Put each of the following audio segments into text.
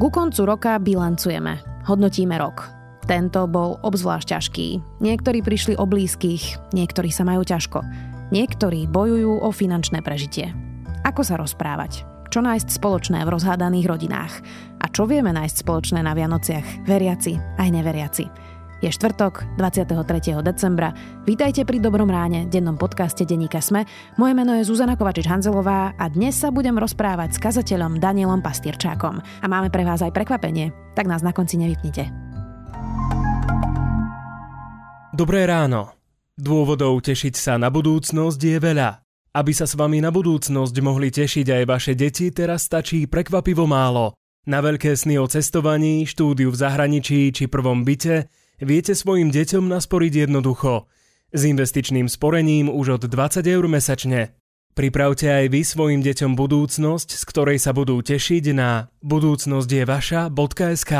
Ku koncu roka bilancujeme, hodnotíme rok. Tento bol obzvlášť ťažký. Niektorí prišli o blízkych, niektorí sa majú ťažko. Niektorí bojujú o finančné prežitie. Ako sa rozprávať? Čo nájsť spoločné v rozhádaných rodinách? A čo vieme nájsť spoločné na Vianociach, veriaci aj neveriaci? Je štvrtok, 23. decembra. Vítajte pri Dobrom ráne, dennom podcaste Deníka Sme. Moje meno je Zuzana Kovačič-Hanzelová a dnes sa budem rozprávať s kazateľom Danielom Pastierčákom. A máme pre vás aj prekvapenie, tak nás na konci nevypnite. Dobré ráno. Dôvodov tešiť sa na budúcnosť je veľa. Aby sa s vami na budúcnosť mohli tešiť aj vaše deti, teraz stačí prekvapivo málo. Na veľké sny o cestovaní, štúdiu v zahraničí či prvom byte viete svojim deťom nasporiť jednoducho. S investičným sporením už od 20 eur mesačne. Pripravte aj vy svojim deťom budúcnosť, z ktorej sa budú tešiť na budúcnosťjevaša.sk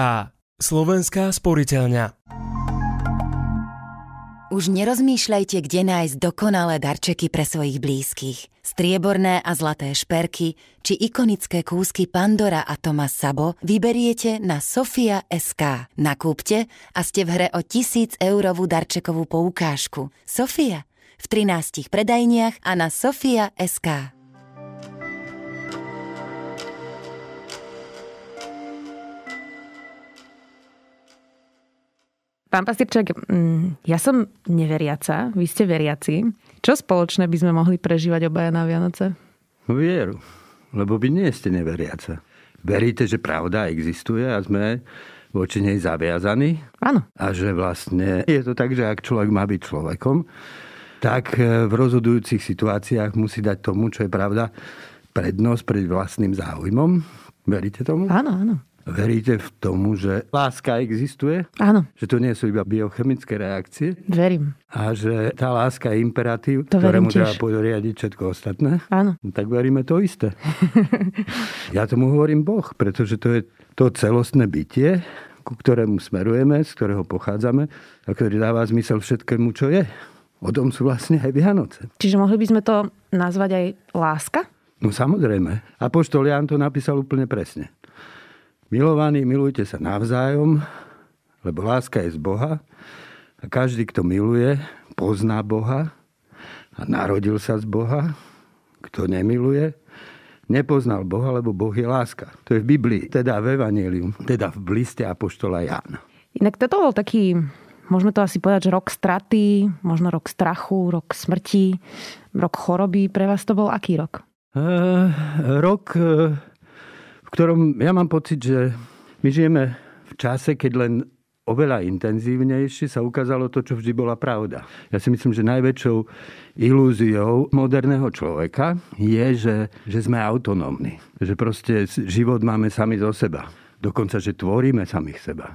Slovenská sporiteľňa už nerozmýšľajte, kde nájsť dokonalé darčeky pre svojich blízkych. Strieborné a zlaté šperky či ikonické kúsky Pandora a Thomas Sabo vyberiete na Sofia SK. Nakúpte a ste v hre o 1000 eurovú darčekovú poukážku. Sofia v 13 predajniach a na Sofia SK. Pán Pastierčak, mm, ja som neveriaca, vy ste veriaci. Čo spoločné by sme mohli prežívať obaja na Vianoce? Vieru, lebo vy nie ste neveriaca. Veríte, že pravda existuje a sme voči nej zaviazaní? Áno. A že vlastne je to tak, že ak človek má byť človekom, tak v rozhodujúcich situáciách musí dať tomu, čo je pravda, prednosť pred vlastným záujmom. Veríte tomu? Áno, áno. Veríte v tomu, že láska existuje? Áno. Že to nie sú iba biochemické reakcie? Verím. A že tá láska je imperatív, to ktorému treba podriadiť všetko ostatné? Áno. No, tak veríme to isté. ja tomu hovorím Boh, pretože to je to celostné bytie, ku ktorému smerujeme, z ktorého pochádzame a ktorý dáva zmysel všetkému, čo je. O tom sú vlastne aj Vianoce. Čiže mohli by sme to nazvať aj láska? No samozrejme. Apoštol Jan to napísal úplne presne. Milovaní, milujte sa navzájom, lebo láska je z Boha a každý, kto miluje, pozná Boha a narodil sa z Boha. Kto nemiluje, nepoznal Boha, lebo Boh je láska. To je v Biblii, teda v Evangelium, teda v liste Apoštola Jána. Inak toto bol taký, môžeme to asi povedať, že rok straty, možno rok strachu, rok smrti, rok choroby. Pre vás to bol aký rok? Uh, rok uh, v ktorom ja mám pocit, že my žijeme v čase, keď len oveľa intenzívnejšie sa ukázalo to, čo vždy bola pravda. Ja si myslím, že najväčšou ilúziou moderného človeka je, že, že sme autonómni. Že proste život máme sami zo seba. Dokonca, že tvoríme samých seba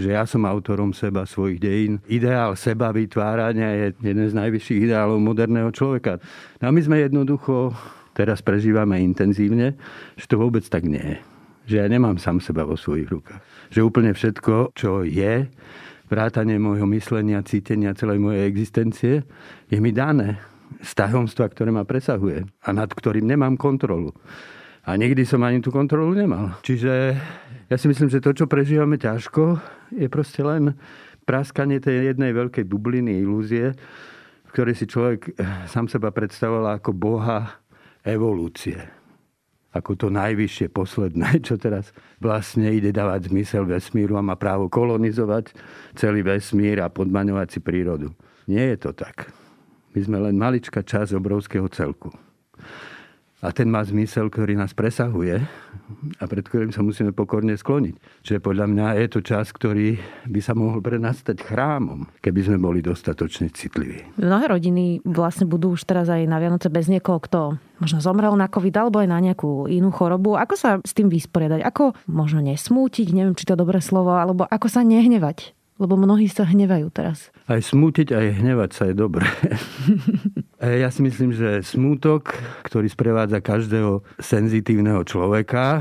že ja som autorom seba, svojich dejín. Ideál seba vytvárania je jeden z najvyšších ideálov moderného človeka. No a my sme jednoducho teraz prežívame intenzívne, že to vôbec tak nie je. Že ja nemám sám seba vo svojich rukách. Že úplne všetko, čo je, vrátanie môjho myslenia, cítenia, celej mojej existencie, je mi dané z tajomstva, ktoré ma presahuje a nad ktorým nemám kontrolu. A nikdy som ani tú kontrolu nemal. Čiže ja si myslím, že to, čo prežívame ťažko, je proste len praskanie tej jednej veľkej bubliny ilúzie, v ktorej si človek sám seba predstavoval ako Boha evolúcie. Ako to najvyššie, posledné, čo teraz vlastne ide dávať zmysel vesmíru a má právo kolonizovať celý vesmír a podmaňovať si prírodu. Nie je to tak. My sme len maličká časť obrovského celku a ten má zmysel, ktorý nás presahuje a pred ktorým sa musíme pokorne skloniť. Čiže podľa mňa je to čas, ktorý by sa mohol pre nás stať chrámom, keby sme boli dostatočne citliví. Mnohé rodiny vlastne budú už teraz aj na Vianoce bez niekoho, kto možno zomrel na COVID alebo aj na nejakú inú chorobu. Ako sa s tým vysporiadať? Ako možno nesmútiť, neviem, či to dobré slovo, alebo ako sa nehnevať? Lebo mnohí sa hnevajú teraz. Aj smútiť, aj hnevať sa je dobré. E, ja si myslím, že smútok, ktorý sprevádza každého senzitívneho človeka,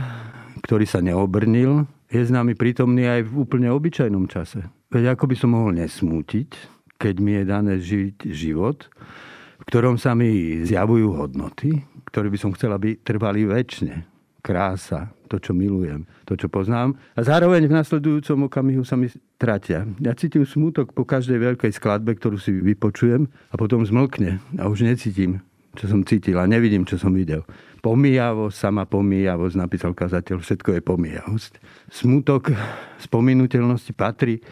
ktorý sa neobrnil, je s nami prítomný aj v úplne obyčajnom čase. Veď ako by som mohol nesmútiť, keď mi je dané žiť život, v ktorom sa mi zjavujú hodnoty, ktoré by som chcela, aby trvali väčšine. Krása, to, čo milujem, to, čo poznám. A zároveň v nasledujúcom okamihu sa mi tratia. Ja cítim smutok po každej veľkej skladbe, ktorú si vypočujem a potom zmlkne a už necítim, čo som cítil a nevidím, čo som videl. Pomíjavosť, sama pomíjavosť, napísal kazateľ, všetko je pomíjavosť. Smutok spominutelnosti patrí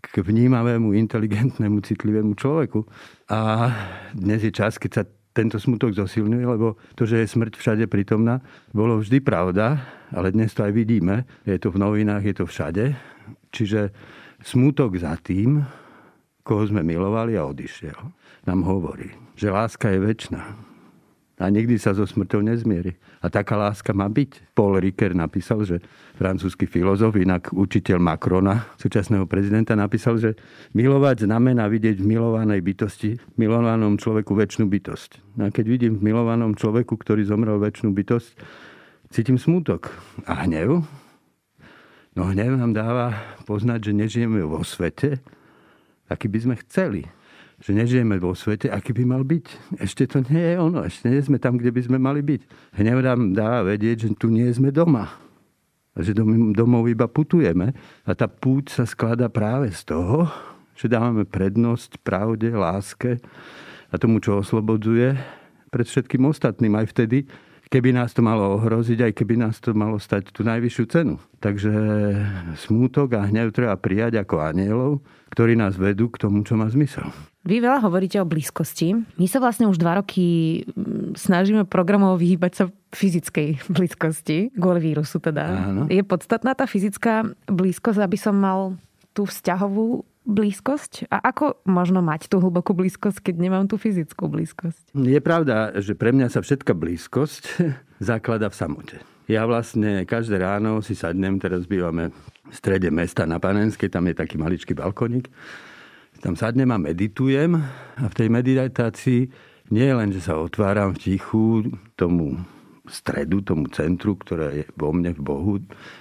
k vnímavému, inteligentnému, citlivému človeku. A dnes je čas, keď sa tento smutok zosilňuje, lebo to, že je smrť všade prítomná, bolo vždy pravda, ale dnes to aj vidíme. Je to v novinách, je to všade. Čiže smutok za tým, koho sme milovali a odišiel, nám hovorí, že láska je väčšiná a nikdy sa so smrťou nezmieri. A taká láska má byť. Paul Ricoeur napísal, že francúzsky filozof, inak učiteľ Macrona, súčasného prezidenta, napísal, že milovať znamená vidieť v milovanej bytosti, milovanom človeku väčšinu bytosť. A keď vidím v milovanom človeku, ktorý zomrel väčšinu bytosť, cítim smútok a hnev. No hnev nám dáva poznať, že nežijeme vo svete, aký by sme chceli že nežijeme vo svete, aký by mal byť. Ešte to nie je ono, ešte nie sme tam, kde by sme mali byť. Hnev nám dá vedieť, že tu nie sme doma. A že domov iba putujeme. A tá púť sa skladá práve z toho, že dávame prednosť pravde, láske a tomu, čo oslobodzuje pred všetkým ostatným. Aj vtedy, keby nás to malo ohroziť, aj keby nás to malo stať tú najvyššiu cenu. Takže smútok a hnev treba prijať ako anielov, ktorí nás vedú k tomu, čo má zmysel. Vy veľa hovoríte o blízkosti. My sa vlastne už dva roky mm, snažíme programov vyhýbať sa fyzickej blízkosti, kvôli vírusu teda. Áno. Je podstatná tá fyzická blízkosť, aby som mal tú vzťahovú blízkosť? A ako možno mať tú hlbokú blízkosť, keď nemám tú fyzickú blízkosť? Je pravda, že pre mňa sa všetká blízkosť zaklada v samote. Ja vlastne každé ráno si sadnem, teraz bývame v strede mesta na Panenskej, tam je taký maličký balkonik tam sadnem a meditujem a v tej meditácii nie je len, že sa otváram v tichu tomu stredu, tomu centru, ktoré je vo mne, v Bohu,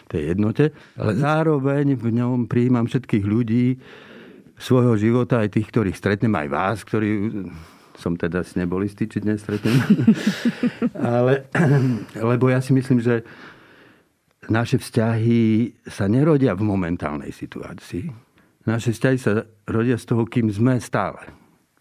tej jednote, ale zároveň v ňom prijímam všetkých ľudí svojho života, aj tých, ktorých stretnem, aj vás, ktorí som teda s neboli či dnes stretnem. ale, lebo ja si myslím, že naše vzťahy sa nerodia v momentálnej situácii naše vzťahy sa rodia z toho, kým sme stále.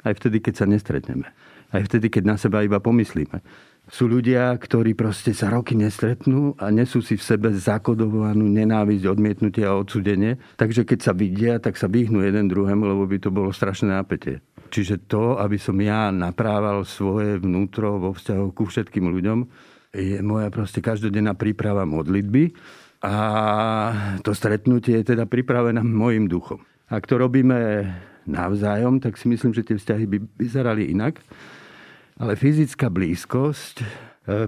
Aj vtedy, keď sa nestretneme. Aj vtedy, keď na seba iba pomyslíme. Sú ľudia, ktorí proste sa roky nestretnú a nesú si v sebe zakodovanú nenávisť, odmietnutie a odsudenie. Takže keď sa vidia, tak sa vyhnú jeden druhému, lebo by to bolo strašné nápetie. Čiže to, aby som ja naprával svoje vnútro vo vzťahu ku všetkým ľuďom, je moja proste každodenná príprava modlitby a to stretnutie je teda pripravené môjim duchom. Ak to robíme navzájom, tak si myslím, že tie vzťahy by vyzerali inak. Ale fyzická blízkosť e,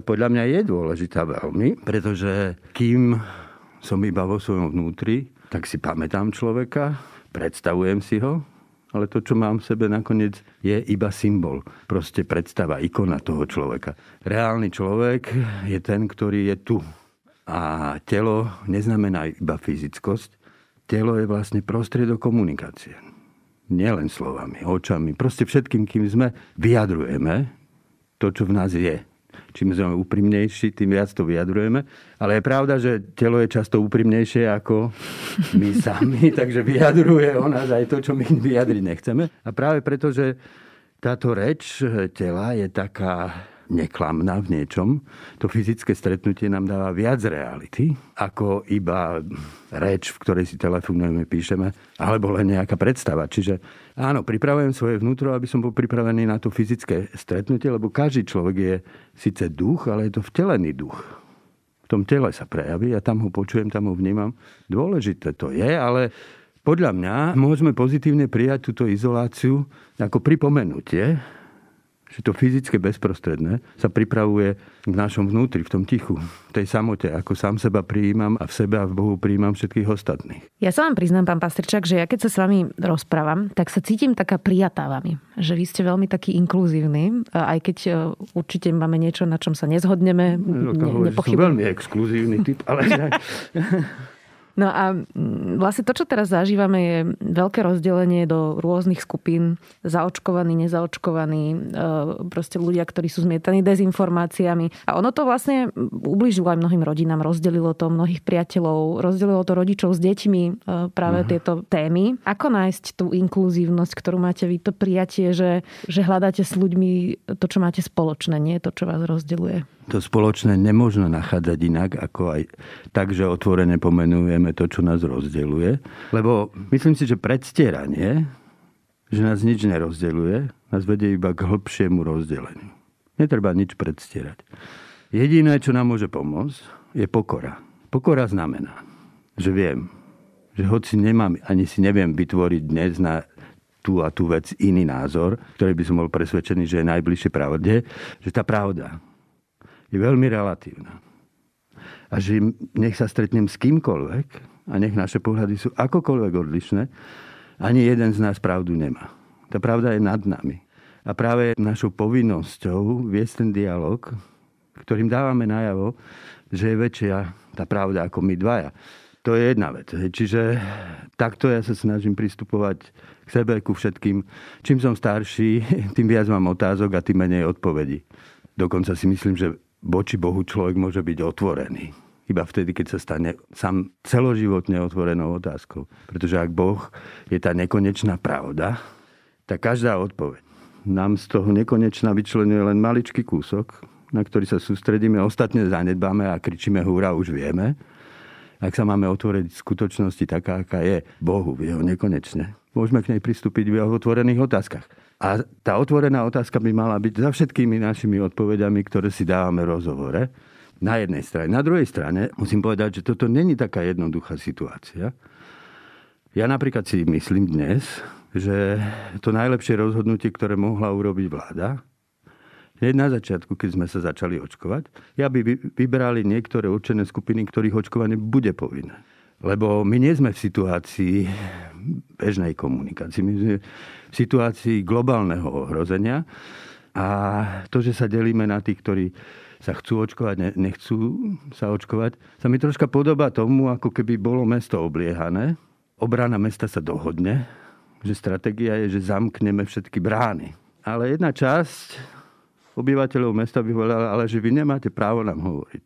podľa mňa je dôležitá veľmi, pretože kým som iba vo svojom vnútri, tak si pamätám človeka, predstavujem si ho, ale to, čo mám v sebe nakoniec, je iba symbol. Proste predstava, ikona toho človeka. Reálny človek je ten, ktorý je tu. A telo neznamená iba fyzickosť, telo je vlastne prostriedok komunikácie. Nielen slovami, očami, proste všetkým, kým sme, vyjadrujeme to, čo v nás je. Čím sme úprimnejší, tým viac to vyjadrujeme. Ale je pravda, že telo je často úprimnejšie ako my sami, takže vyjadruje o nás aj to, čo my vyjadriť nechceme. A práve preto, že táto reč tela je taká neklamná v niečom. To fyzické stretnutie nám dáva viac reality, ako iba reč, v ktorej si telefonujeme, píšeme, alebo len nejaká predstava. Čiže áno, pripravujem svoje vnútro, aby som bol pripravený na to fyzické stretnutie, lebo každý človek je síce duch, ale je to vtelený duch. V tom tele sa prejaví a tam ho počujem, tam ho vnímam. Dôležité to je, ale podľa mňa môžeme pozitívne prijať túto izoláciu ako pripomenutie, že to fyzické bezprostredné sa pripravuje v našom vnútri, v tom tichu, v tej samote, ako sám seba prijímam a v sebe a v Bohu prijímam všetkých ostatných. Ja sa vám priznám, pán Pastrčák, že ja keď sa s vami rozprávam, tak sa cítim taká prijatá vami. Že vy ste veľmi taký inkluzívny, aj keď e, určite máme niečo, na čom sa nezhodneme. No, ne, som veľmi exkluzívny typ, ale... No a mm, vlastne to, čo teraz zažívame, je veľké rozdelenie do rôznych skupín. Zaočkovaní, nezaočkovaní, e, proste ľudia, ktorí sú zmietaní dezinformáciami. A ono to vlastne ubližilo aj mnohým rodinám, rozdelilo to mnohých priateľov, rozdelilo to rodičov s deťmi e, práve uh-huh. tieto témy. Ako nájsť tú inkluzívnosť, ktorú máte vy, to prijatie, že, že hľadáte s ľuďmi to, čo máte spoločné, nie to, čo vás rozdeluje? To spoločné nemôžno nachádzať inak, ako aj tak, že otvorene pomenujeme to, čo nás rozdeluje. Lebo myslím si, že predstieranie, že nás nič nerozdeluje, nás vedie iba k hĺbšiemu rozdeleniu. Netreba nič predstierať. Jediné, čo nám môže pomôcť, je pokora. Pokora znamená, že viem, že hoci nemám, ani si neviem vytvoriť dnes na tú a tú vec iný názor, ktorý by som bol presvedčený, že je najbližšie pravde, že tá pravda je veľmi relatívna. A že nech sa stretnem s kýmkoľvek a nech naše pohľady sú akokoľvek odlišné, ani jeden z nás pravdu nemá. Tá pravda je nad nami. A práve našou povinnosťou viesť ten dialog, ktorým dávame najavo, že je väčšia tá pravda ako my dvaja. To je jedna vec. Čiže takto ja sa snažím pristupovať k sebe, ku všetkým. Čím som starší, tým viac mám otázok a tým menej odpovedí. Dokonca si myslím, že voči Bohu človek môže byť otvorený. Iba vtedy, keď sa stane sám celoživotne otvorenou otázkou. Pretože ak Boh je tá nekonečná pravda, tak každá odpoveď nám z toho nekonečná vyčlenuje len maličký kúsok, na ktorý sa sústredíme, ostatne zanedbáme a kričíme húra, už vieme. Ak sa máme otvoriť v skutočnosti taká, aká je Bohu v jeho nekonečne, môžeme k nej pristúpiť v jeho otvorených otázkach. A tá otvorená otázka by mala byť za všetkými našimi odpovediami, ktoré si dávame v rozhovore. Na jednej strane. Na druhej strane musím povedať, že toto není taká jednoduchá situácia. Ja napríklad si myslím dnes, že to najlepšie rozhodnutie, ktoré mohla urobiť vláda, hneď na začiatku, keď sme sa začali očkovať, ja by vybrali niektoré určené skupiny, ktorých očkovanie bude povinné. Lebo my nie sme v situácii bežnej komunikácii. My sme v situácii globálneho ohrozenia a to, že sa delíme na tých, ktorí sa chcú očkovať, nechcú sa očkovať, sa mi troška podobá tomu, ako keby bolo mesto obliehané. Obrana mesta sa dohodne, že stratégia je, že zamkneme všetky brány. Ale jedna časť obyvateľov mesta by povedala, ale že vy nemáte právo nám hovoriť,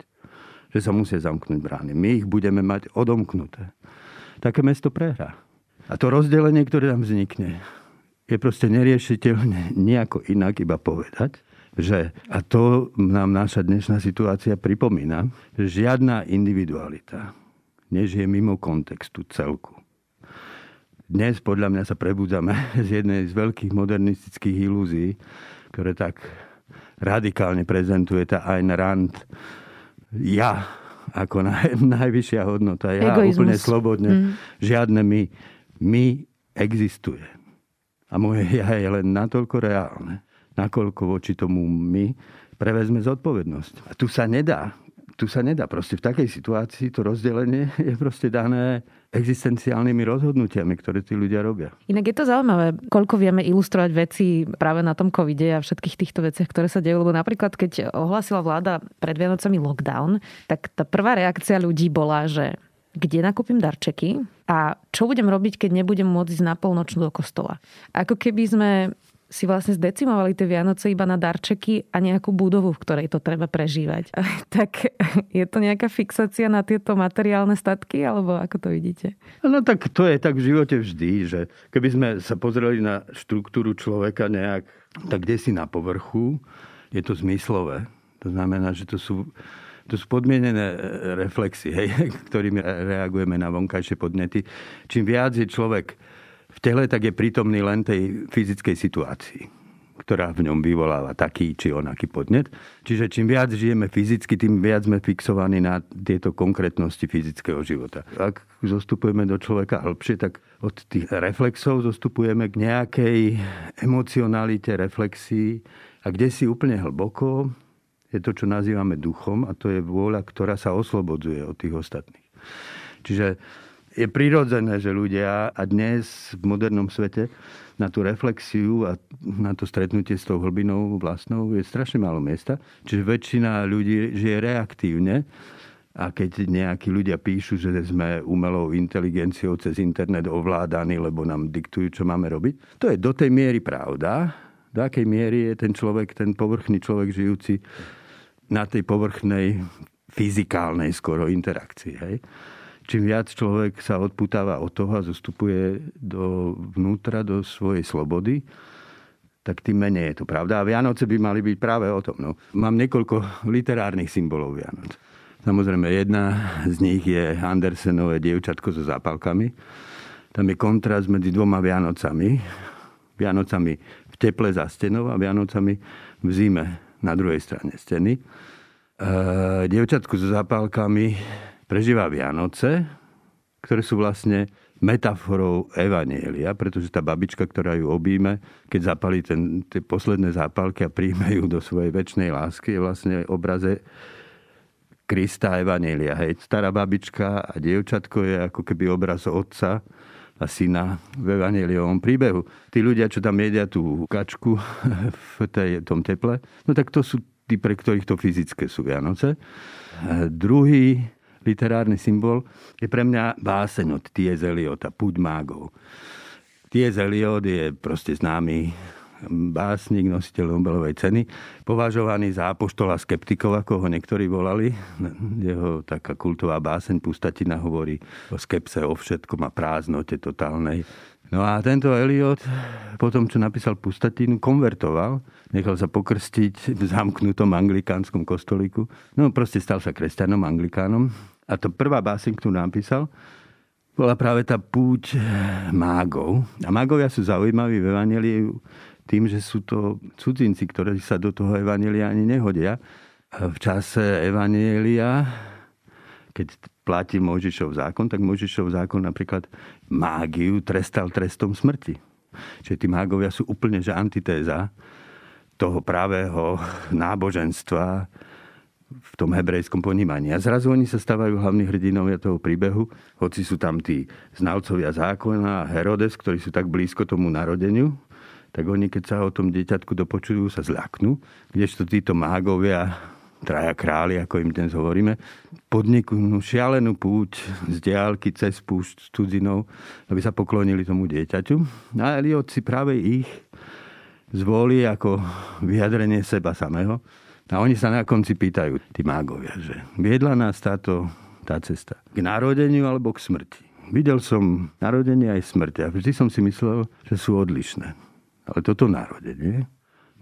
že sa musia zamknúť brány. My ich budeme mať odomknuté. Také mesto prehrá. A to rozdelenie, ktoré tam vznikne, je proste neriešiteľné nejako inak iba povedať, že, a to nám naša dnešná situácia pripomína, že žiadna individualita nežije mimo kontextu celku. Dnes podľa mňa sa prebudzame z jednej z veľkých modernistických ilúzií, ktoré tak radikálne prezentuje tá Ayn Rand. Ja ako naj, najvyššia hodnota. Ja Egoizmus. úplne slobodne. Mm. Žiadne my my existuje. A moje ja je len natoľko reálne, nakoľko voči tomu my prevezme zodpovednosť. A tu sa nedá. Tu sa nedá. Proste v takej situácii to rozdelenie je proste dané existenciálnymi rozhodnutiami, ktoré tí ľudia robia. Inak je to zaujímavé, koľko vieme ilustrovať veci práve na tom covide a všetkých týchto veciach, ktoré sa dejú. Lebo napríklad, keď ohlásila vláda pred Vianocami lockdown, tak tá prvá reakcia ľudí bola, že kde nakúpim darčeky a čo budem robiť, keď nebudem môcť ísť na polnočnú do kostola. Ako keby sme si vlastne zdecimovali tie Vianoce iba na darčeky a nejakú budovu, v ktorej to treba prežívať. tak je to nejaká fixácia na tieto materiálne statky, alebo ako to vidíte? No tak to je tak v živote vždy, že keby sme sa pozreli na štruktúru človeka nejak, tak kde si na povrchu, je to zmyslové. To znamená, že to sú to sú podmienené e, reflexy, hej, ktorými reagujeme na vonkajšie podnety. Čím viac je človek tele, tak je prítomný len tej fyzickej situácii ktorá v ňom vyvoláva taký či onaký podnet. Čiže čím viac žijeme fyzicky, tým viac sme fixovaní na tieto konkrétnosti fyzického života. Ak zostupujeme do človeka hĺbšie, tak od tých reflexov zostupujeme k nejakej emocionalite, reflexii a kde si úplne hlboko je to, čo nazývame duchom a to je vôľa, ktorá sa oslobodzuje od tých ostatných. Čiže je prirodzené, že ľudia a dnes v modernom svete na tú reflexiu a na to stretnutie s tou hlbinou vlastnou je strašne málo miesta. Čiže väčšina ľudí žije reaktívne A keď nejakí ľudia píšu, že sme umelou inteligenciou cez internet ovládaní, lebo nám diktujú, čo máme robiť, to je do tej miery pravda, do akej miery je ten človek, ten povrchný človek žijúci na tej povrchnej fyzikálnej skoro interakcii. Hej? Čím viac človek sa odputáva od toho a zostupuje do vnútra, do svojej slobody, tak tým menej je to pravda. A Vianoce by mali byť práve o tom. No. Mám niekoľko literárnych symbolov Vianoc. Samozrejme, jedna z nich je Andersenové dievčatko so zápalkami. Tam je kontrast medzi dvoma Vianocami. Vianocami v teple za stenou a Vianocami v zime na druhej strane steny. E, dievčatko so zápalkami prežíva Vianoce, ktoré sú vlastne metaforou Evanielia, pretože tá babička, ktorá ju obíme, keď zapalí ten, tie posledné zápalky a príjme ju do svojej väčšnej lásky, je vlastne obraze Krista Evanielia. Hej. Stará babička a dievčatko je ako keby obraz otca a syna v evaneliovom príbehu. Tí ľudia, čo tam jedia tú kačku v tej, tom teple, no tak to sú tí, pre ktorých to fyzické sú Vianoce. A druhý literárny symbol je pre mňa báseň od T.S. Eliota, Púď mágov. T.S. Eliot je proste známy básnik, nositeľ Nobelovej ceny, považovaný za apoštola skeptikov, ako ho niektorí volali. Jeho taká kultová báseň Pustatina hovorí o skepse, o všetkom a prázdnote totálnej. No a tento Eliot, potom čo napísal Pustatinu, konvertoval, nechal sa pokrstiť v zamknutom anglikánskom kostolíku. No proste stal sa kresťanom, anglikánom. A to prvá báseň, ktorú napísal, bola práve tá púť mágov. A mágovia sú zaujímaví v Evangeliu tým, že sú to cudzinci, ktorí sa do toho Evanielia ani nehodia. V čase Evanielia, keď platí Mojžišov zákon, tak Mojžišov zákon napríklad mágiu trestal trestom smrti. Čiže tí mágovia sú úplne že antitéza toho pravého náboženstva v tom hebrejskom ponímaní. A zrazu oni sa stávajú hlavní hrdinovia toho príbehu, hoci sú tam tí znalcovia zákona a Herodes, ktorí sú tak blízko tomu narodeniu, tak oni, keď sa o tom dieťatku dopočujú, sa zľaknú, kdežto títo mágovia, traja králi, ako im dnes hovoríme, podniknú šialenú púť z diálky cez púšť s cudzinou, aby sa poklonili tomu dieťaťu. A Eliot si práve ich zvolí ako vyjadrenie seba samého. A oni sa na konci pýtajú, tí mágovia, že viedla nás táto tá cesta k narodeniu alebo k smrti. Videl som narodenie aj smrť a vždy som si myslel, že sú odlišné. Ale toto narodenie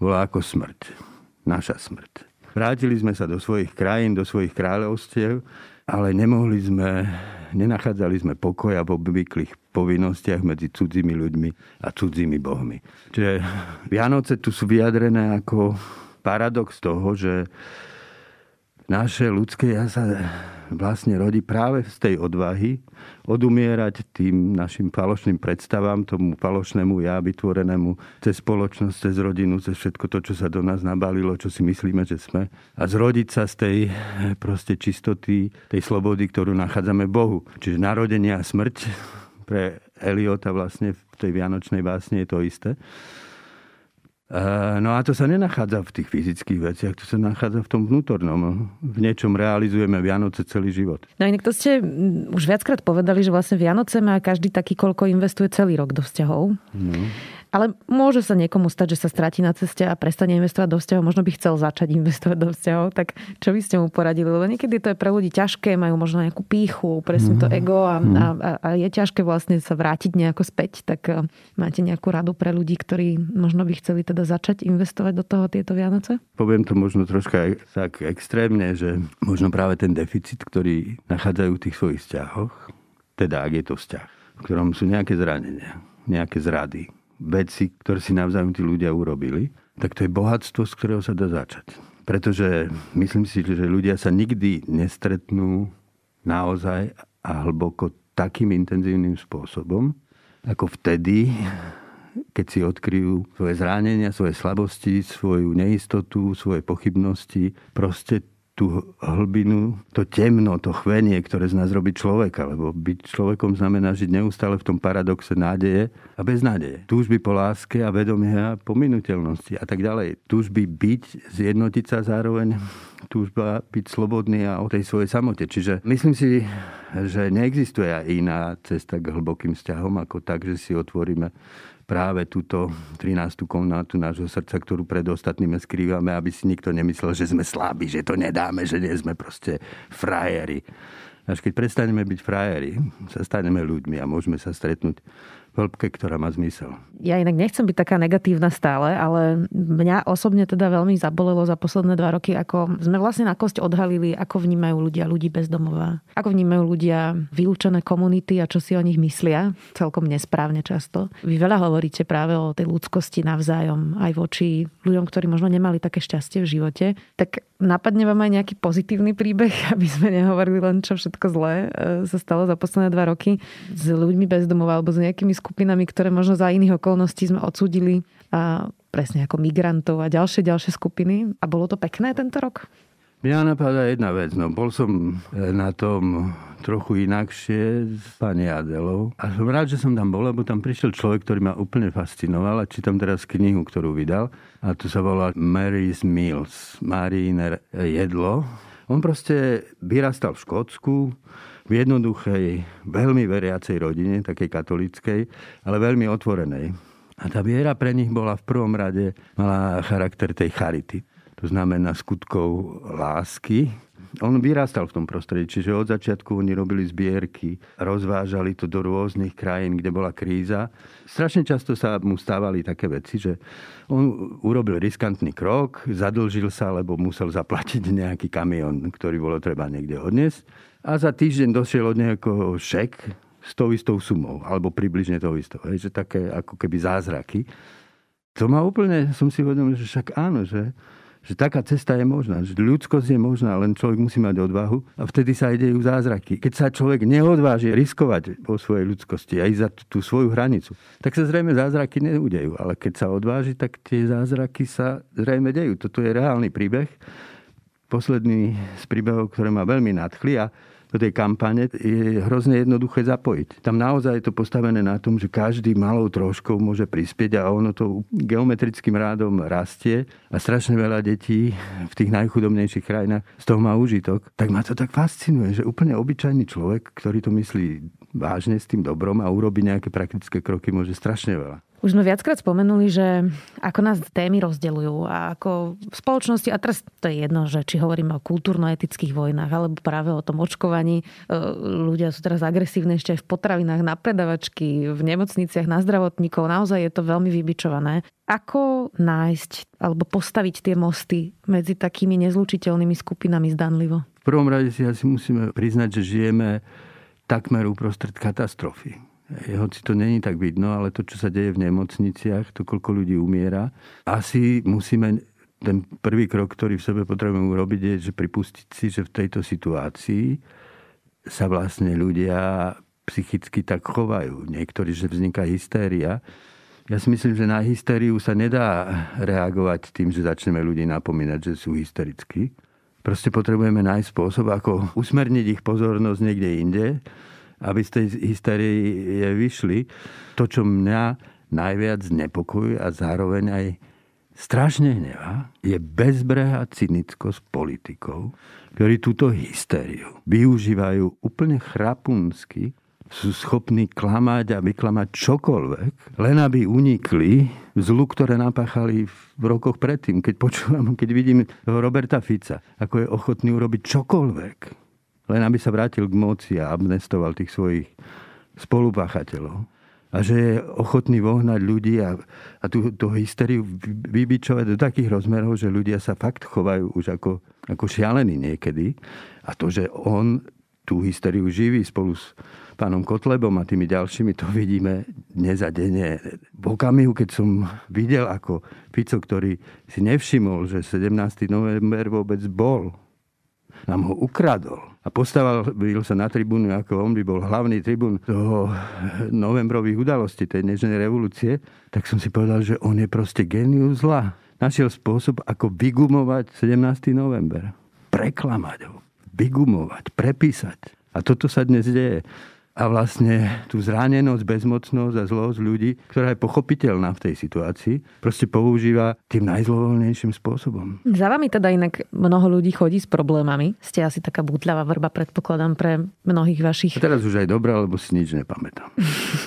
bola ako smrť. Naša smrť. Vrátili sme sa do svojich krajín, do svojich kráľovstiev, ale nemohli sme, nenachádzali sme pokoja v obvyklých povinnostiach medzi cudzími ľuďmi a cudzími bohmi. Čiže Vianoce tu sú vyjadrené ako paradox toho, že naše ľudské ja sa vlastne rodí práve z tej odvahy odumierať tým našim falošným predstavám, tomu falošnému ja vytvorenému cez spoločnosť, cez rodinu, cez všetko to, čo sa do nás nabalilo, čo si myslíme, že sme. A zrodiť sa z tej proste čistoty, tej slobody, ktorú nachádzame Bohu. Čiže narodenie a smrť pre Eliota vlastne v tej vianočnej básne je to isté. No a to sa nenachádza v tých fyzických veciach, to sa nachádza v tom vnútornom. V niečom realizujeme Vianoce celý život. No inak to ste už viackrát povedali, že vlastne Vianoce má každý taký, koľko investuje celý rok do vzťahov. No. Ale môže sa niekomu stať, že sa stratí na ceste a prestane investovať do vzťahov. Možno by chcel začať investovať do vzťahov. Tak čo by ste mu poradili? Lebo niekedy to je pre ľudí ťažké, majú možno nejakú píchu, presne to mhm. ego a, mhm. a, a je ťažké vlastne sa vrátiť nejako späť. Tak e, máte nejakú radu pre ľudí, ktorí možno by chceli teda začať investovať do toho tieto Vianoce? Poviem to možno troška tak extrémne, že možno práve ten deficit, ktorý nachádzajú v tých svojich vzťahoch, teda ak je to vzťah, v ktorom sú nejaké zranenia, nejaké zrady, veci, ktoré si navzájom tí ľudia urobili, tak to je bohatstvo, z ktorého sa dá začať. Pretože myslím si, že ľudia sa nikdy nestretnú naozaj a hlboko takým intenzívnym spôsobom, ako vtedy, keď si odkryjú svoje zranenia, svoje slabosti, svoju neistotu, svoje pochybnosti, proste tú hlbinu, to temno, to chvenie, ktoré z nás robí človeka. Lebo byť človekom znamená žiť neustále v tom paradoxe nádeje a beznádeje. Túžby po láske a vedomie a pominuteľnosti a tak ďalej. Túžby byť, zjednotiť sa zároveň túžba byť slobodný a o tej svojej samote. Čiže myslím si, že neexistuje iná cesta k hlbokým vzťahom ako tak, že si otvoríme práve túto 13. komnátu nášho srdca, ktorú pred ostatnými skrývame, aby si nikto nemyslel, že sme slabí, že to nedáme, že nie sme proste frajeri. Až keď prestaneme byť frajeri, sa staneme ľuďmi a môžeme sa stretnúť hĺbke, ktorá má zmysel. Ja inak nechcem byť taká negatívna stále, ale mňa osobne teda veľmi zabolelo za posledné dva roky, ako sme vlastne na kosť odhalili, ako vnímajú ľudia ľudí bez domova. Ako vnímajú ľudia vylúčené komunity a čo si o nich myslia, celkom nesprávne často. Vy veľa hovoríte práve o tej ľudskosti navzájom, aj voči ľuďom, ktorí možno nemali také šťastie v živote. Tak napadne vám aj nejaký pozitívny príbeh, aby sme nehovorili len, čo všetko zlé e, sa stalo za posledné dva roky s ľuďmi bez domova alebo s nejakými skupinami, ktoré možno za iných okolností sme odsúdili a presne ako migrantov a ďalšie, ďalšie skupiny. A bolo to pekné tento rok? Mňa napadá jedna vec. No, bol som e, na tom trochu inakšie s pani Adelou. A som rád, že som tam bol, lebo tam prišiel človek, ktorý ma úplne fascinoval. A čítam teraz knihu, ktorú vydal. A tu sa volá Mary's Meals. Mariner jedlo. On proste vyrastal v Škótsku, v jednoduchej, veľmi veriacej rodine, takej katolíckej, ale veľmi otvorenej. A tá viera pre nich bola v prvom rade, mala charakter tej charity. To znamená skutkov lásky. On vyrastal v tom prostredí, čiže od začiatku oni robili zbierky, rozvážali to do rôznych krajín, kde bola kríza. Strašne často sa mu stávali také veci, že on urobil riskantný krok, zadlžil sa, lebo musel zaplatiť nejaký kamión, ktorý bolo treba niekde odniesť a za týždeň došiel od nejakého šek s tou istou sumou, alebo približne tou istou. Hej, že také ako keby zázraky. To ma úplne, som si uvedomil, že však áno, že, že taká cesta je možná, že ľudskosť je možná, len človek musí mať odvahu a vtedy sa idejú zázraky. Keď sa človek neodváži riskovať vo svojej ľudskosti a ísť za tú svoju hranicu, tak sa zrejme zázraky neudejú. Ale keď sa odváži, tak tie zázraky sa zrejme dejú. Toto je reálny príbeh. Posledný z príbehov, ktoré ma veľmi nadchli a do tej kampane je hrozne jednoduché zapojiť. Tam naozaj je to postavené na tom, že každý malou troškou môže prispieť a ono to geometrickým rádom rastie a strašne veľa detí v tých najchudobnejších krajinách z toho má užitok. Tak ma to tak fascinuje, že úplne obyčajný človek, ktorý to myslí vážne s tým dobrom a urobí nejaké praktické kroky, môže strašne veľa. Už sme viackrát spomenuli, že ako nás témy rozdeľujú a ako v spoločnosti, a teraz to je jedno, že či hovoríme o kultúrno-etických vojnách alebo práve o tom očkovaní. E, ľudia sú teraz agresívne ešte aj v potravinách, na predavačky, v nemocniciach, na zdravotníkov. Naozaj je to veľmi vybičované. Ako nájsť alebo postaviť tie mosty medzi takými nezlučiteľnými skupinami zdanlivo? V prvom rade si asi musíme priznať, že žijeme takmer uprostred katastrofy hoci to není tak vidno, ale to, čo sa deje v nemocniciach, to, koľko ľudí umiera, asi musíme ten prvý krok, ktorý v sebe potrebujeme urobiť, je, že pripustiť si, že v tejto situácii sa vlastne ľudia psychicky tak chovajú. Niektorí, že vzniká hystéria. Ja si myslím, že na hystériu sa nedá reagovať tým, že začneme ľudí napomínať, že sú hysterickí. Proste potrebujeme nájsť spôsob, ako usmerniť ich pozornosť niekde inde aby z tej hysterie vyšli. To, čo mňa najviac znepokojuje a zároveň aj strašne hnevá, je bezbrehá cynickosť politikov, ktorí túto hystériu využívajú úplne chrapunsky, sú schopní klamať a vyklamať čokoľvek, len aby unikli zlu, ktoré napáchali v rokoch predtým. Keď počúvam, keď vidím Roberta Fica, ako je ochotný urobiť čokoľvek, len aby sa vrátil k moci a amnestoval tých svojich spolupáchateľov. A že je ochotný vohnať ľudí a, a tú, tú hysteriu vybičovať do takých rozmerov, že ľudia sa fakt chovajú už ako, ako šialení niekedy. A to, že on tú hysteriu živí spolu s pánom Kotlebom a tými ďalšími, to vidíme dnes a denne. V okamihu, keď som videl, ako Fico, ktorý si nevšimol, že 17. november vôbec bol, nám ho ukradol a postavil sa na tribúnu, ako on by bol hlavný tribún toho novembrových udalostí, tej dnešnej revolúcie, tak som si povedal, že on je proste genius zla. Našiel spôsob, ako vygumovať 17. november preklamať ho, vygumovať, prepísať. A toto sa dnes deje a vlastne tú zranenosť, bezmocnosť a zlosť ľudí, ktorá je pochopiteľná v tej situácii, proste používa tým najzlovoľnejším spôsobom. Za vami teda inak mnoho ľudí chodí s problémami. Ste asi taká bútľavá vrba, predpokladám, pre mnohých vašich. A teraz už aj dobrá, lebo si nič nepamätám.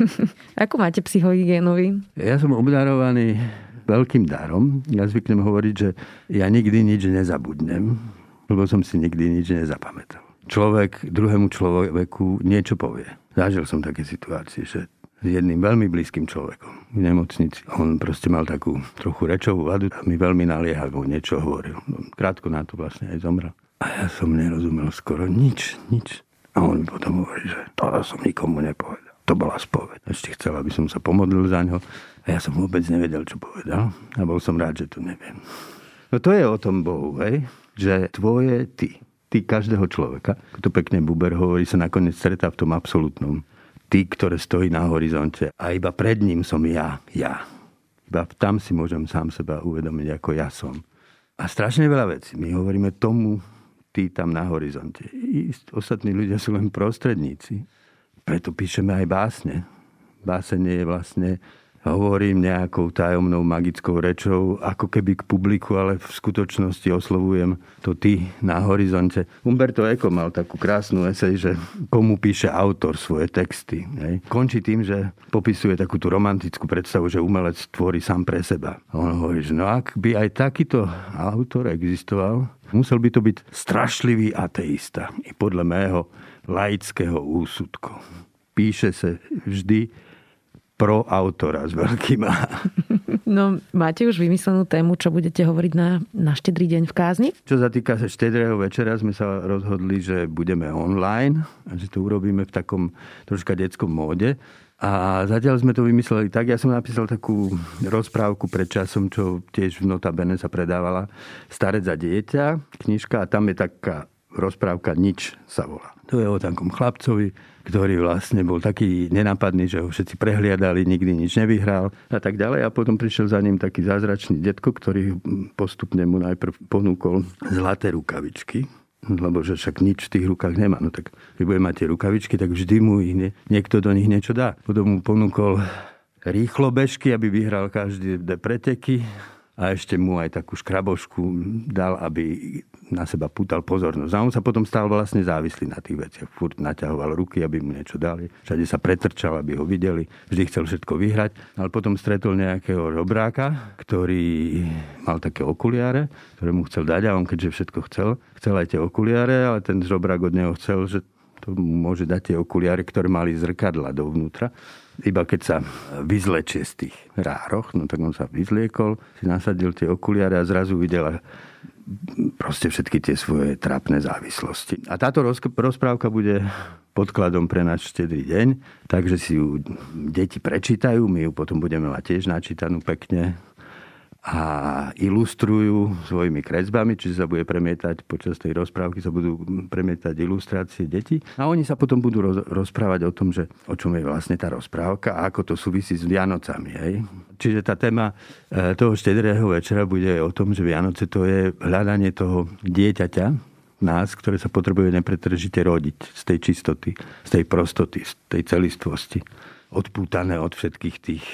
Ako máte psychohygienu vy? Ja som obdarovaný veľkým darom. Ja zvyknem hovoriť, že ja nikdy nič nezabudnem, lebo som si nikdy nič nezapamätal človek druhému človeku niečo povie. Zažil som také situácie, že s jedným veľmi blízkym človekom v nemocnici. On proste mal takú trochu rečovú vadu a mi veľmi naliehavo niečo hovoril. No, krátko na to vlastne aj zomrel. A ja som nerozumel skoro nič, nič. A on mi potom hovorí, že to som nikomu nepovedal. To bola spoveď. Ešte chcel, aby som sa pomodlil za ňo. A ja som vôbec nevedel, čo povedal. A bol som rád, že to neviem. No to je o tom Bohu, hej? že tvoje ty ty každého človeka, to pekne Buber hovorí, sa nakoniec stretá v tom absolútnom. Ty, ktoré stojí na horizonte a iba pred ním som ja, ja. Iba tam si môžem sám seba uvedomiť, ako ja som. A strašne veľa vecí. My hovoríme tomu, ty tam na horizonte. I ostatní ľudia sú len prostredníci. Preto píšeme aj básne. Básenie je vlastne hovorím nejakou tajomnou magickou rečou, ako keby k publiku, ale v skutočnosti oslovujem to ty na horizonte. Umberto Eco mal takú krásnu esej, že komu píše autor svoje texty. Hej. Končí tým, že popisuje takú tú romantickú predstavu, že umelec tvorí sám pre seba. On hovorí, že no ak by aj takýto autor existoval, musel by to byť strašlivý ateista. I podľa mého laického úsudku. Píše sa vždy pro autora s veľkým A. No, máte už vymyslenú tému, čo budete hovoriť na, na štedrý deň v kázni? Čo sa týka štedrého večera, sme sa rozhodli, že budeme online a že to urobíme v takom troška detskom móde. A zatiaľ sme to vymysleli tak, ja som napísal takú rozprávku pred časom, čo tiež v Notabene sa predávala. Starec za dieťa, knižka a tam je taká rozprávka Nič sa volá. To je o takom chlapcovi, ktorý vlastne bol taký nenápadný, že ho všetci prehliadali, nikdy nič nevyhral a tak ďalej. A potom prišiel za ním taký zázračný detko, ktorý postupne mu najprv ponúkol zlaté rukavičky, lebo že však nič v tých rukách nemá. No tak keď bude mať tie rukavičky, tak vždy mu ich nie, niekto do nich niečo dá. Potom mu ponúkol rýchlo bežky, aby vyhral každý preteky a ešte mu aj takú škrabošku dal, aby na seba pútal pozornosť. A on sa potom stal vlastne závislý na tých veciach. Furt naťahoval ruky, aby mu niečo dali. Všade sa pretrčal, aby ho videli. Vždy chcel všetko vyhrať. Ale potom stretol nejakého robráka, ktorý mal také okuliare, ktoré mu chcel dať a on keďže všetko chcel, chcel aj tie okuliare, ale ten žobrák od neho chcel, že to môže dať tie okuliare, ktoré mali zrkadla dovnútra iba keď sa vyzlečie z tých rároch, no tak on sa vyzliekol, si nasadil tie okuliare a zrazu videla proste všetky tie svoje trápne závislosti. A táto rozprávka bude podkladom pre náš štedrý deň, takže si ju deti prečítajú, my ju potom budeme mať tiež načítanú pekne a ilustrujú svojimi kresbami, čiže sa bude premietať, počas tej rozprávky sa budú premietať ilustrácie detí a oni sa potom budú roz, rozprávať o tom, že o čom je vlastne tá rozprávka a ako to súvisí s Vianocami. Hej? Čiže tá téma e, toho štedrého večera bude o tom, že Vianoce to je hľadanie toho dieťaťa, nás, ktoré sa potrebuje nepretržite rodiť z tej čistoty, z tej prostoty, z tej celistvosti. Odpútané od všetkých tých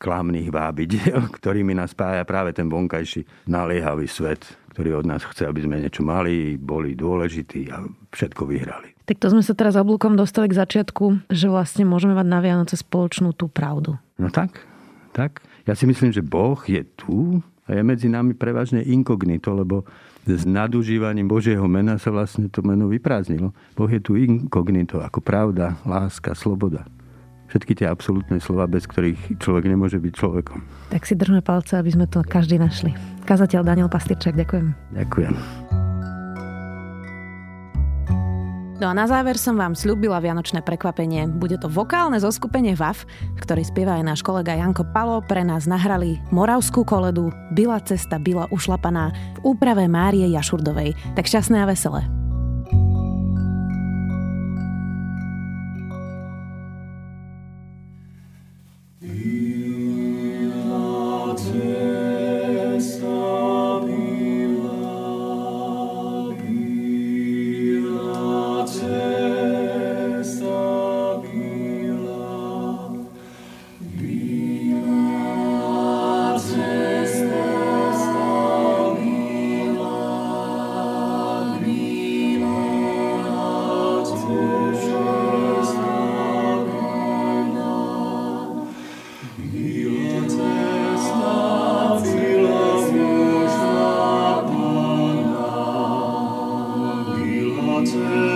klamných vábidiel, ktorými nás spája práve ten vonkajší naliehavý svet, ktorý od nás chce, aby sme niečo mali, boli dôležití a všetko vyhrali. Tak to sme sa teraz oblúkom dostali k začiatku, že vlastne môžeme mať na Vianoce spoločnú tú pravdu. No tak, tak. Ja si myslím, že Boh je tu a je medzi nami prevažne inkognito, lebo s nadužívaním Božieho mena sa vlastne to meno vyprázdnilo. Boh je tu inkognito ako pravda, láska, sloboda všetky tie absolútne slova, bez ktorých človek nemôže byť človekom. Tak si držme palce, aby sme to každý našli. Kazateľ Daniel Pastýrčak, ďakujem. Ďakujem. No a na záver som vám slúbila vianočné prekvapenie. Bude to vokálne zoskupenie VAF, ktorý spieva aj náš kolega Janko Palo. Pre nás nahrali Moravskú koledu Byla cesta, byla ušlapaná v úprave Márie Jašurdovej. Tak šťastné a veselé. Cesta